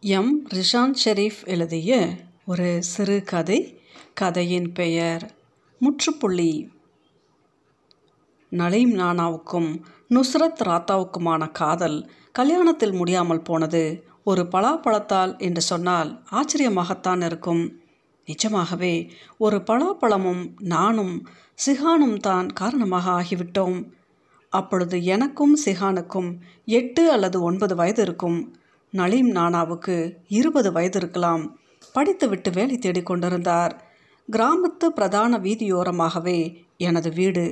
M. Rishan Sharif எழுதிய ஒரு சிறு கதை. கதையின் பெயர் முற்றுப்புள்ளி. நலீம் நானாவுக்கும் நுஸ்ரத் ராத்தாவுக்குமான காதல் கல்யாணத்தில் முடியாமல் போனது ஒரு பலாப்பழத்தால் என்று சொன்னால் ஆச்சரியமாகத்தான் இருக்கும். நிஜமாகவே ஒரு பலாப்பழமும் நானும் சிஹானும் தான் காரணமாக ஆகிவிட்டோம். அப்பொழுது எனக்கும் சிஹானுக்கும் எட்டு அல்லது ஒன்பது வயது இருக்கும். நலீம் நானாவுக்கு இருபது வயது இருக்கலாம். படித்துவிட்டு வேலை தேடிக்கொண்டிருந்தார் கிராமத்து பிரதான வீதியோரமாகவே எனது வீடு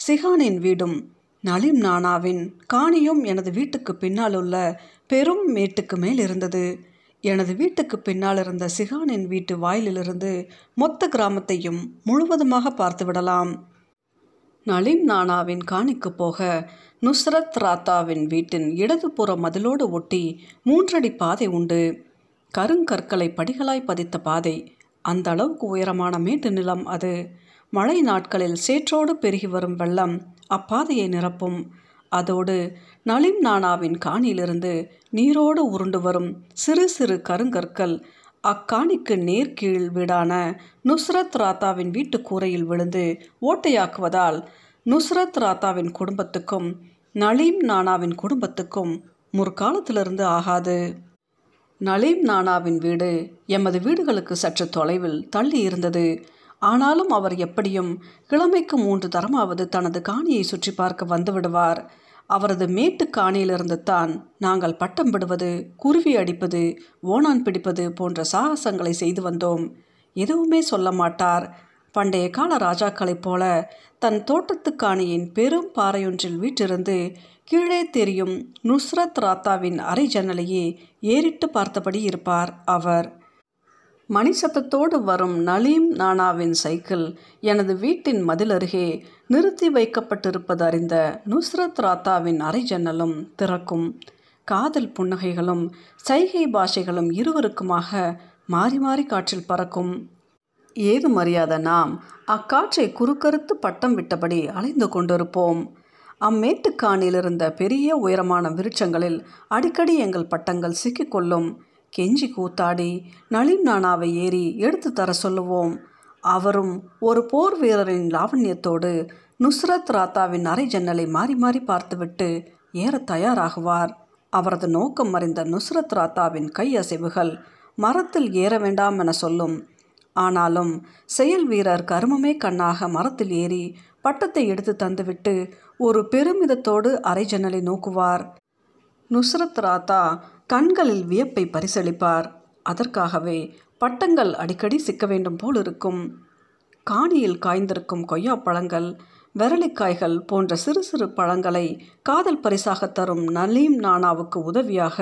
சிஹானின் வீடும் நலீம் நானாவின் காணியும் எனது வீட்டுக்கு பின்னால் உள்ள பெரும் மேட்டுக்கு மேல் இருந்தது. எனது வீட்டுக்கு பின்னால் இருந்த சிஹானின் வீட்டு வாயிலிலிருந்து மொத்த கிராமத்தையும் முழுவதுமாக பார்த்து விடலாம் நளின் நானாவின் காணிக்கு போக நுஸ்ரத் ராத்தாவின் வீட்டின் இடதுபுற மதிலோடு ஒட்டி மூன்றடி பாதை உண்டு. கருங்கற்களை படிகளாய் பதித்த பாதை. அந்த அளவுக்கு உயரமான மேட்டு நிலம் அது. மழை நாட்களில் சேற்றோடு பெருகி வரும் வெள்ளம் அப்பாதையை நிரப்பும். அதோடு நளிம் நானாவின் காணியிலிருந்து நீரோடு உருண்டு வரும் சிறு சிறு கருங்கற்கள் அக்காணிக்கு நேர்கீழ் வீடான நுஸ்ரத் ராத்தாவின் வீட்டு கூரையில் விழுந்து ஓட்டையாக்குவதால் நுஸ்ரத் ராத்தாவின் குடும்பத்துக்கும் நலீம் நானாவின் குடும்பத்துக்கும் முற்காலத்திலிருந்து ஆகாது. நலீம் நானாவின் வீடு எமது வீடுகளுக்கு சற்று தொலைவில் தள்ளி இருந்தது ஆனாலும் அவர் எப்படியும் கிழமைக்கு மூன்று தரமாவது தனது காணியை சுற்றி பார்க்க வந்து விடுவார். அவரது மேட்டுக்காணியிலிருந்து தான் நாங்கள் பட்டம் விடுவது குருவி அடிப்பது ஓனான் பிடிப்பது போன்ற சாகசங்களை செய்து வந்தோம். எதுவுமே சொல்ல மாட்டார். பண்டைய கால ராஜாக்களைப் போல தன் தோட்டத்துக்காணியின் பெரும் பாறையொன்றில் வீட்டிருந்து கீழே தெரியும் நுஸ்ரத் ராத்தாவின் அரை ஜன்னலையே ஏறிட்டு பார்த்தபடி இருப்பார் அவர். மணி சத்தத்தோடு வரும் நலீம் நானாவின் சைக்கிள் எனது வீட்டின் மதில் அருகே நிறுத்தி வைக்கப்பட்டிருப்பது அறிந்த நுஸ்ரத் ராத்தாவின் அரை ஜன்னலும் திறக்கும். காதல் புன்னகைகளும் சைகை பாஷைகளும் இருவருக்குமாக மாறி மாறி காற்றில் பறக்கும். ஏது மரியாத நாம்? அக்காற்றை குறுக்கறுத்து பட்டம் விட்டபடி அலைந்து கொண்டிருப்போம். அம்மேட்டுக்காணிலிருந்த பெரிய உயரமான விருட்சங்களில் அடிக்கடி எங்கள் பட்டங்கள் சிக்கிக்கொள்ளும். கெஞ்சி கூத்தாடி நளினானாவை ஏறி எடுத்து தர சொல்லுவோம். அவரும் ஒரு போர் வீரரின் லாவண்யத்தோடு நுஸ்ரத் ராத்தாவின் அரை ஜன்னலை மாறி மாறி பார்த்துவிட்டு ஏற தயாராகுவார். அவரது நோக்கம் அறிந்த நுஸ்ரத் ராத்தாவின் கை அசைவுகள் மரத்தில் ஏற வேண்டாம் என சொல்லும். ஆனாலும் செயல் வீரர் கருமமே கண்ணாக மரத்தில் ஏறி பட்டத்தை எடுத்து தந்துவிட்டு ஒரு பெருமிதத்தோடு அரை ஜன்னலை நோக்குவார். நுஸ்ரத் ராத்தா கண்களில் வியப்பை பரிசளிப்பார். அதற்காகவே பட்டங்கள் அடிக்கடி சிக்க வேண்டும் போல் இருக்கும். காணியில் காய்ந்திருக்கும் கொய்யா பழங்கள் விரலிக்காய்கள் போன்ற சிறு சிறு பழங்களை காதல் பரிசாக தரும் நலீம் நானாவுக்கு உதவியாக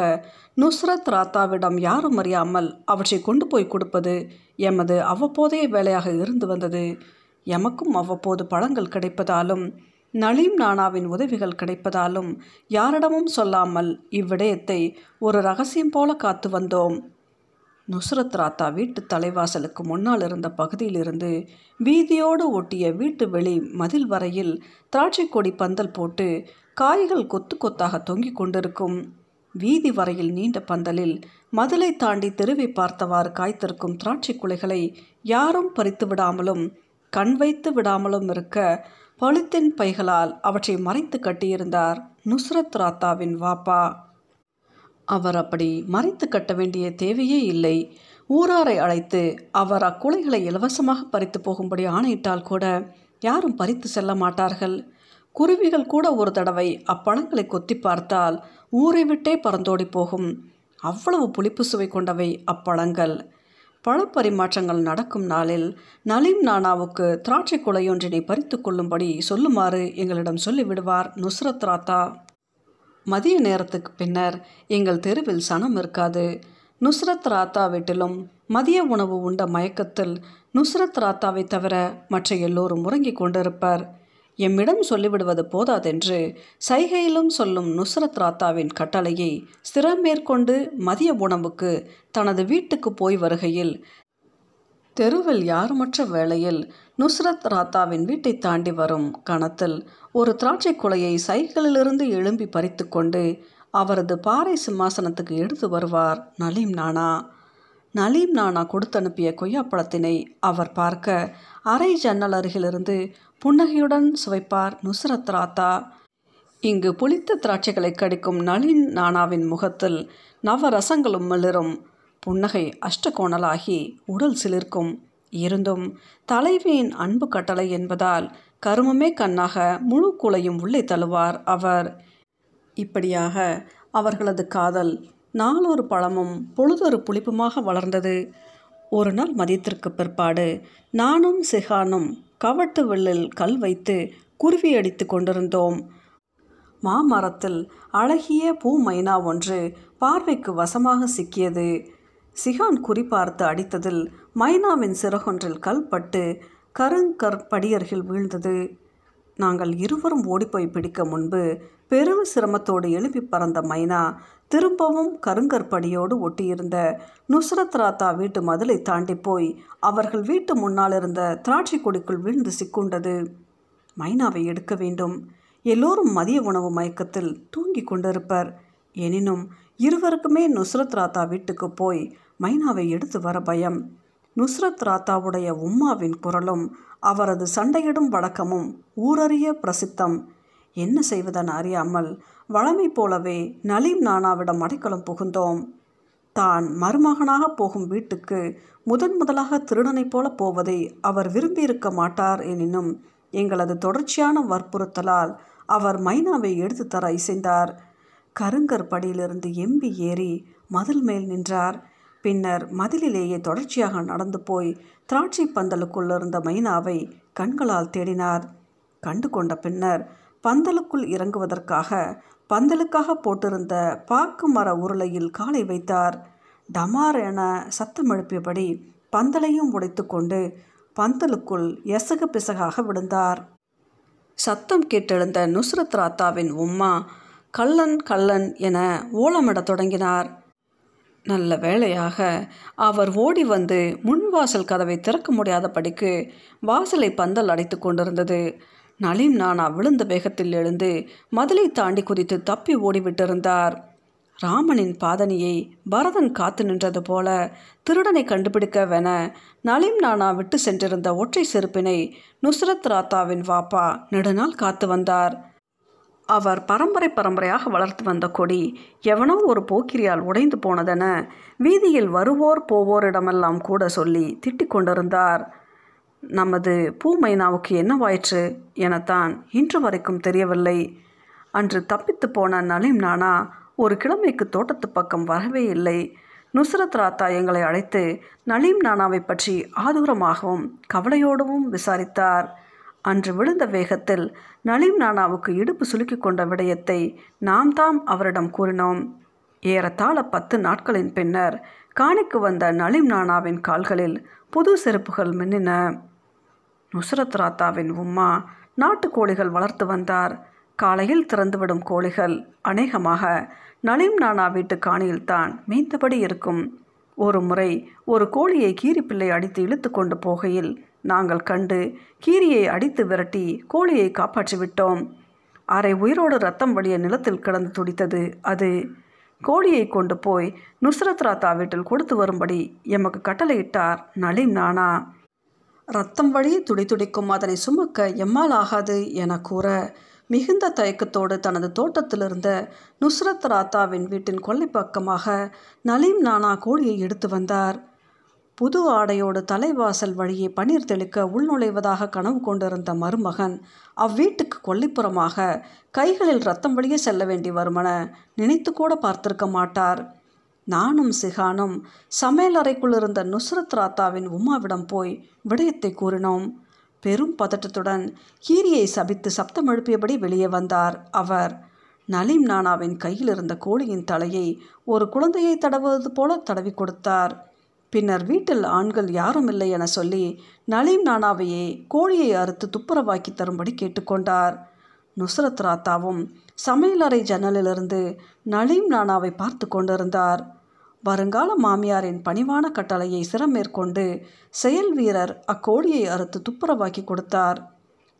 நுஸ்ரத் ராத்தாவிடம் யாரும் அறியாமல் அவற்றை கொண்டு போய் கொடுப்பது எமது அவ்வப்போதைய வேலையாக இருந்து வந்தது. எமக்கும் அவ்வப்போது பழங்கள் கிடைப்பதாலும் நளீம் நானாவின் உதவிகள் கிடைப்பதாலும் யாரிடமும் சொல்லாமல் இவ்விடயத்தை ஒரு ரகசியம் போல காத்து வந்தோம். நுஸ்ரத் ராத்தா வீட்டு தலைவாசலுக்கு முன்னால் இருந்த பகுதியிலிருந்து வீதியோடு ஒட்டிய வீட்டு வெளி மதில் வரையில் திராட்சை கொடி பந்தல் போட்டு காய்கள் கொத்து கொத்தாக தொங்கிக் கொண்டிருக்கும். வீதி வரையில் நீண்ட பந்தலில் மதிலை தாண்டி தெருவை பார்த்தவாறு காய்த்திருக்கும் திராட்சை குலைகளை யாரும் பறித்து விடாமலும் கண் வைத்து விடாமலும் இருக்க பழுத்தின் பைகளால் அவற்றை மறைத்து கட்டியிருந்தார் நுஸ்ரத் ராத்தாவின் வாப்பா. அவர் அப்படி மறைத்து கட்ட வேண்டிய தேவையே இல்லை. ஊராரை அழைத்து அவர் அக்குலைகளை இலவசமாக பறித்து போகும்படி ஆணையிட்டால் கூட யாரும் பறித்து செல்ல மாட்டார்கள். குருவிகள் கூட ஒரு தடவை அப்பழங்களை கொத்தி பார்த்தால் ஊரை விட்டே பறந்தோடி போகும். அவ்வளவு புளிப்பு சுவை கொண்டவை அப்பழங்கள். பழப்பரிமாற்றங்கள் நடக்கும் நாளில் நலீம் நானாவுக்கு திராட்சை குலையொன்றினை பறித்து கொள்ளும்படி சொல்லுமாறு எங்களிடம் சொல்லிவிடுவார் நுஸ்ரத் ராத்தா. மதிய நேரத்துக்கு பின்னர் எங்கள் தெருவில் சனம் இருக்காது. நுஸ்ரத் ராத்தா வீட்டிலும் மதிய உணவு உண்ட மயக்கத்தில் நுஸ்ரத் ராத்தாவை தவிர மற்ற எல்லோரும் உறங்கிக் கொண்டிருப்பர். எம்மிடம் சொல்லிவிடுவது போதாதென்று சைகையிலும் சொல்லும் நுஸ்ரத் ராத்தாவின் கட்டளையை ஸ்திரம் மேற்கொண்டு மதிய உணவுக்கு தனது வீட்டுக்கு போய் வருகையில் தெருவில் யாருமற்ற வேளையில் நுஸ்ரத் ராத்தாவின் வீட்டை தாண்டி வரும் கணத்தில் ஒரு திராட்சை குலையை சைக்கிளிலிருந்து எழும்பி பறித்து கொண்டு அவரது பாறை சிம்மாசனத்துக்கு எடுத்து வருவார் நலீம் நானா. நலீம் நானா கொடுத்தனுப்பிய கொய்யாப்பழத்தினை அவர் பார்க்க அரை ஜன்னல் அருகிலிருந்து புன்னகையுடன் சுவைப்பார் நுசரத் ராத்தா. இங்கு புளித்த திராட்சைகளை கடிக்கும் நளின் நானாவின் முகத்தில் நவரசங்களும் மிளிரும் புன்னகை அஷ்டகோணலாகி உடல் சிலிர்க்கும். இருந்தும் தலைவியின் அன்பு கட்டளை என்பதால் கருமமே கண்ணாக முழு கூலையும் உள்ளே தழுவார் அவர். இப்படியாக அவர்களது காதல் நாளொரு பழமும் பொழுதொரு புளிப்புமாக வளர்ந்தது. ஒரு நாள் மதியத்திற்கு பிற்பாடு நானும் சிஹானும் கவட்டு வெள்ளில் கல் வைத்து குருவி அடித்து கொண்டிருந்தோம். மாமரத்தில் அழகிய பூ மைனா ஒன்று பார்வைக்கு வசமாக சிக்கியது. சிகான் குறிப்பார்த்து அடித்ததில் மைனாவின் சிறகொன்றில் கல்பட்டு கருங்கற்படியர்கள் வீழ்ந்தது. நாங்கள் இருவரும் ஓடிப்போய் பிடிக்க முன்பு பெரும் சிரமத்தோடு எழுப்பி பறந்த மைனா திரும்பவும் கருங்கற்படியோடு ஒட்டியிருந்த நுஸ்ரத் ராத்தா வீட்டு மதிலை தாண்டி போய் அவர்கள் வீட்டு முன்னால் இருந்த திராட்சை கொடிக்குள் வீழ்ந்து சிக்குண்டது. மைனாவை எடுக்க வேண்டும். எல்லோரும் மதிய உணவு மயக்கத்தில் தூங்கி கொண்டிருப்பர். எனினும் இருவருக்குமே நுஸ்ரத் ராத்தா வீட்டுக்கு போய் மைனாவை எடுத்து வர பயம். நுஸ்ரத் ராத்தாவுடைய உம்மாவின் குரலும் அவரது சண்டையிடும் வழக்கமும் ஊரறிய பிரசித்தம். என்ன செய்வதென அறியாமல் வளமை போலவே நலீம் நானாவிடம் அடைக்கலம் புகுந்தோம். தான் மருமகனாக போகும் வீட்டுக்கு முதன் முதலாக திருடனைப் போல போவதை அவர் விரும்பியிருக்க மாட்டார் எனினும் எங்களது தொடர்ச்சியான வற்புறுத்தலால் அவர் மைனாவை எடுத்து தர இசைந்தார். கருங்கர் படியிலிருந்து எம்பி ஏறி மதில் மேல் நின்றார். பின்னர் மதிலிலேயே தொடர்ச்சியாக நடந்து போய் திராட்சை பந்தலுக்குள் இருந்த மைனாவை கண்களால் தேடினார். கண்டு கொண்ட பின்னர் பந்தலுக்குள் இறங்குவதற்காக பந்தலுக்காக போட்டிருந்த பாக்கு மர உருளையில் காலை வைத்தார். டமார் என சத்தம் எழுப்பியபடி பந்தலையும் உடைத்து கொண்டு பந்தலுக்குள் எசகு பிசகாக விழுந்தார். சத்தம் கேட்டெழுந்த நுஸ்ரத் ராத்தாவின் உம்மா கள்ளன் கள்ளன் என ஓலமிடத் தொடங்கினார். நல்ல வேளையாக அவர் ஓடி வந்து முன்வாசல் கதவை திறக்க முடியாதபடிக்கு வாசலை பந்தல் அடைத்து கொண்டிருந்தது. நலீம் நானா விழுந்த வேகத்தில் எழுந்து மதிலை தாண்டி குதித்து தப்பி ஓடிவிட்டிருந்தார். ராமனின் பாதனியை பரதன் காத்து நின்றது போல திருடனை கண்டுபிடிக்கவென நலீம் நானா விட்டு சென்றிருந்த ஒற்றை செருப்பினை நுஸ்ரத் ராத்தாவின் வாப்பா நெடுநாள் காத்து வந்தார். அவர் பரம்பரை பரம்பரையாக வளர்த்து வந்த கொடி எவனோ ஒரு போக்கிரியால் உடைந்து போனதென வீதியில் வருவோர் போவோரிடமெல்லாம் கூட சொல்லி திட்டிக் கொண்டிருந்தார். நமது பூமைனாவுக்கு என்னவாயிற்று எனத்தான். இன்று வரைக்கும் தெரியவில்லை. அன்று தப்பித்து போன நலீம் நானா ஒரு கிழமைக்கு தோட்டத்து பக்கம் வரவே இல்லை. நுசரத் ராத்தா எங்களை அழைத்து நலீம் நானாவை பற்றி ஆதூரமாகவும் கவலையோடவும் விசாரித்தார். அன்று விழுந்த வேகத்தில் நளிம் நானாவுக்கு இடுப்பு சுலுக்கி கொண்ட விடயத்தை நாம் தாம் அவரிடம் கூறினோம். ஏறத்தாழ பத்து நாட்களின் பின்னர் காணிக்கு வந்த நளிம் நானாவின் கால்களில் புது செருப்புகள் மின்னின. நுசரத் ராத்தாவின் உம்மா நாட்டுக்கோழிகள் வளர்த்து வந்தார். காலையில் திறந்துவிடும் கோழிகள் அநேகமாக நளிம் நானா வீட்டு காணியில்தான் மீந்தபடி இருக்கும். ஒரு முறை ஒரு கோழியை கீரிப்பிள்ளை அடித்து இழுத்து கொண்டு போகையில் நாங்கள் கண்டு கீரியை அடித்து விரட்டி கோழியை காப்பாற்றி விட்டோம் அரை உயிரோடு ரத்தம் வழிய நிலத்தில் கிடந்து துடித்தது அது. கோழியை கொண்டு போய் நுஸ்ரத் ராத்தா வீட்டில் கொடுத்து வரும்படி எமக்கு கட்டளையிட்டார் நளின் நானா? ரத்தம் வழி துடி துடிக்கும் அதனை சுமக்க எம்மால் ஆகாது என கூற மிகுந்த தயக்கத்தோடு தனது தோட்டத்திலிருந்த நுஸ்ரத் ராத்தாவின் வீட்டின் கொல்லை பக்கமாக நலீம் நானா? கோழியை எடுத்து வந்தார். புது ஆடையோடு தலைவாசல் வழியே பன்னீர் தெளிக்க உள்நுழைவதாக கனவு கொண்டிருந்த மருமகன் அவ்வீட்டுக்கு கொல்லிப்புறமாக கைகளில் ரத்தம் வழியே செல்ல வேண்டி வருமென நினைத்து கூட பார்த்திருக்க மாட்டார். நானும் சிகானும் சமையலறைக்குள் இருந்த நுஸ்ரத் ராத்தாவின் உமாவிடம் போய் விடயத்தை கூறினோம். பெரும் பதட்டத்துடன் கீரியை சபித்து சப்தம் எழுப்பியபடி வெளியே வந்தார் அவர். நலீம் நானாவின் கையில் இருந்த கோழியின் தலையை ஒரு குழந்தையை தடவுவது போல தடவி கொடுத்தார். பின்னர் வீட்டில் ஆண்கள் யாரும் இல்லை என சொல்லி நலீம் நானாவையே கோழியை அறுத்து துப்புரவாக்கி தரும்படி கேட்டுக்கொண்டார். நுசரத் ராத்தாவும் சமையலறை ஜன்னலிலிருந்து நலீம் நானாவை பார்த்து கொண்டிருந்தார். வருங்கால மாமியாரின் பணிவான கட்டளையை சிரம் மேற்கொண்டு செயல் வீரர் அக்கோழியை அறுத்து துப்புரவாக்கி கொடுத்தார்.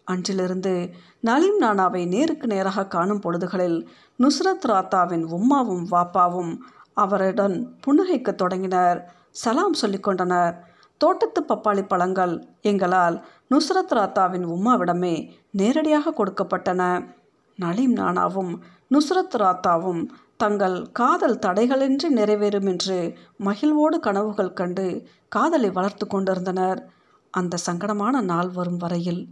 அன்றிலிருந்து நலீம் நானாவை நேருக்கு நேராக காணும் பொழுதுகளில் நுஸ்ரத் ராத்தாவின் உம்மாவும் வாப்பாவும் அவருடன் புன்னகைக்கத் தொடங்கினர். சலாம் சொல்லிக்கொண்டனர் தோட்டத்து பப்பாளி பழங்கள் எங்களால் நுஸ்ரத் ராத்தாவின் உம்மாவிடமே நேரடியாக கொடுக்கப்பட்டன. நலீம் நானாவும் நுஸ்ரத் ராத்தாவும் தங்கள் காதல் தடைகளின்றி நிறைவேறும் என்று மகிழ்வோடு கனவுகள் கண்டு காதலை வளர்த்து கொண்டிருந்தனர். அந்த சங்கடமான நாள் வரும் வரையில்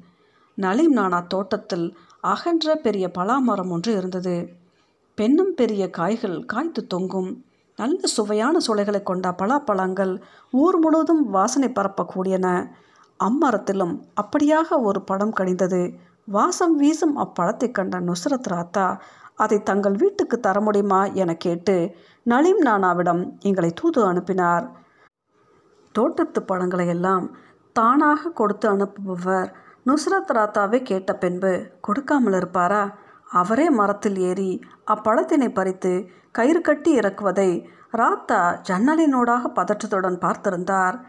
நலீம் நானா தோட்டத்தில் அகன்ற பெரிய பலாமரம் ஒன்று இருந்தது. பெண்ணும் பெரிய காய்கள் காய்த்து தொங்கும். நல்ல சுவையான சுளைகளை கொண்ட பலாப்பழங்கள் ஊர் முழுவதும் வாசனை பரப்பக்கூடியன. அம்மரத்திலும் அப்படியாக ஒரு படம் கணிந்தது வாசம் வீசும் அப்பழத்தை கண்ட நுசரத் ராத்தா அதை தங்கள் வீட்டுக்கு தர முடியுமா? என கேட்டு நலீம் நானாவிடம் எங்களை தூது அனுப்பினார். தோட்டத்து பழங்களை எல்லாம் தானாக கொடுத்து அனுப்புபவர் நுஸ்ரத் ராத்தாவே கேட்ட பின்பு கொடுக்காமல் இருப்பாரா அவரே மரத்தில் ஏறி அப்பழத்தினை பறித்து கயிறு கட்டி இறக்குவதை ராத்தா ஜன்னலினோடாக பதற்றத்துடன் பார்த்திருந்தார்.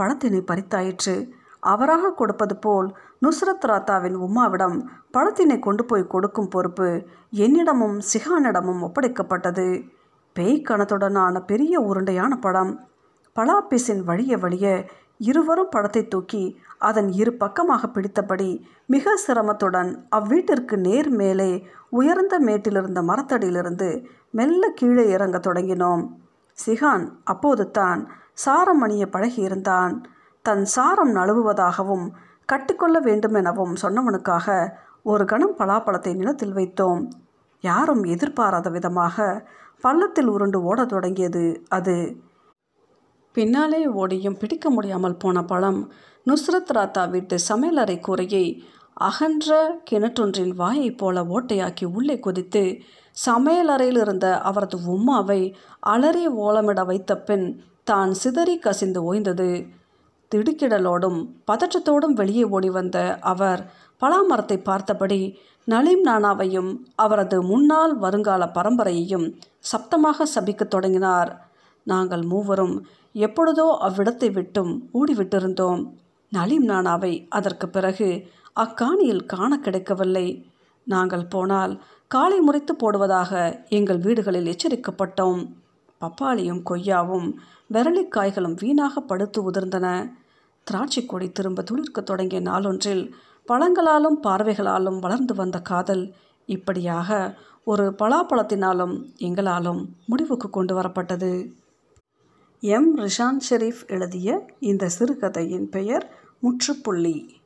பழத்தினை பறித்தாயிற்று. அவராக கொடுப்பது போல் நுஸ்ரத் ராத்தாவின் உம்மாவிடம் பழத்தினை கொண்டு போய் கொடுக்கும் பொறுப்பு என்னிடமும் சிகானிடமும் ஒப்படைக்கப்பட்டது. பேய் கணத்துடனான பெரிய உருண்டையான படம் பலாப்பீசின் வழிய வழிய இருவரும் படத்தை தூக்கி அதன் இரு பக்கமாக பிடித்தபடி மிக சிரமத்துடன் அவ்வீட்டிற்கு நேர் மேலே உயர்ந்த மேட்டிலிருந்த மரத்தடியிலிருந்து மெல்ல கீழே இறங்க தொடங்கினோம். சிகான் அப்போது தான் சாரம் அணிய பழகியிருந்தான். தன் சாரம் நழுவுவதாகவும் கட்டிக்கொள்ள வேண்டுமெனவும் சொன்னவனுக்காக ஒரு கணம் பலாப்பழத்தை நிலத்தில் வைத்தோம். யாரும் எதிர்பாராத விதமாக பள்ளத்தில் உருண்டு ஓடத் தொடங்கியது. அது பின்னாலே ஓடியும் பிடிக்க முடியாமல் போன பழம் நுஸ்ரத் ராத்தா வீட்டு சமையலறை கூரையை அகன்ற கிணற்றொன்றின் வாயைப் போல ஓட்டையாக்கி உள்ளே குதித்து சமையலறையில் இருந்த அவரது உம்மாவை அலறி ஓலமிட வைத்த பின் தான் சிதறி கசிந்து ஓய்ந்தது. திடுக்கிடலோடும் பதற்றத்தோடும் வெளியே ஓடி வந்த அவர் பலாமரத்தை பார்த்தபடி நலீம் நானாவையும் அவரது முன்னாள் வருங்கால பரம்பரையையும் சப்தமாக சபிக்கத் தொடங்கினார். நாங்கள் மூவரும் எப்பொழுதோ அவ்விடத்தை விட்டும் ஓடிவிட்டிருந்தோம். நலீம் நானாவை அதற்கு பிறகு அக்காணியில் காண கிடைக்கவில்லை. நாங்கள் போனால் காலை முறைத்து போடுவதாக எங்கள் வீடுகளில் எச்சரிக்கப்பட்டோம். பப்பாளியும் கொய்யாவும் விரலிக்காய்களும் வீணாக படுத்து உதிர்ந்தன. திராட்சை கொடி திரும்ப துளிர்க்க தொடங்கிய நாளொன்றில் பழங்களாலும் பார்வைகளாலும் வளர்ந்து வந்த காதல் இப்படியாக ஒரு பலாப்பழத்தினாலும் எங்களாலும் முடிவுக்கு கொண்டு வரப்பட்டது. எம். ரிஷான் ஷெரீஃப் எழுதிய இந்த சிறுகதையின் பெயர் முற்றுப்புள்ளி.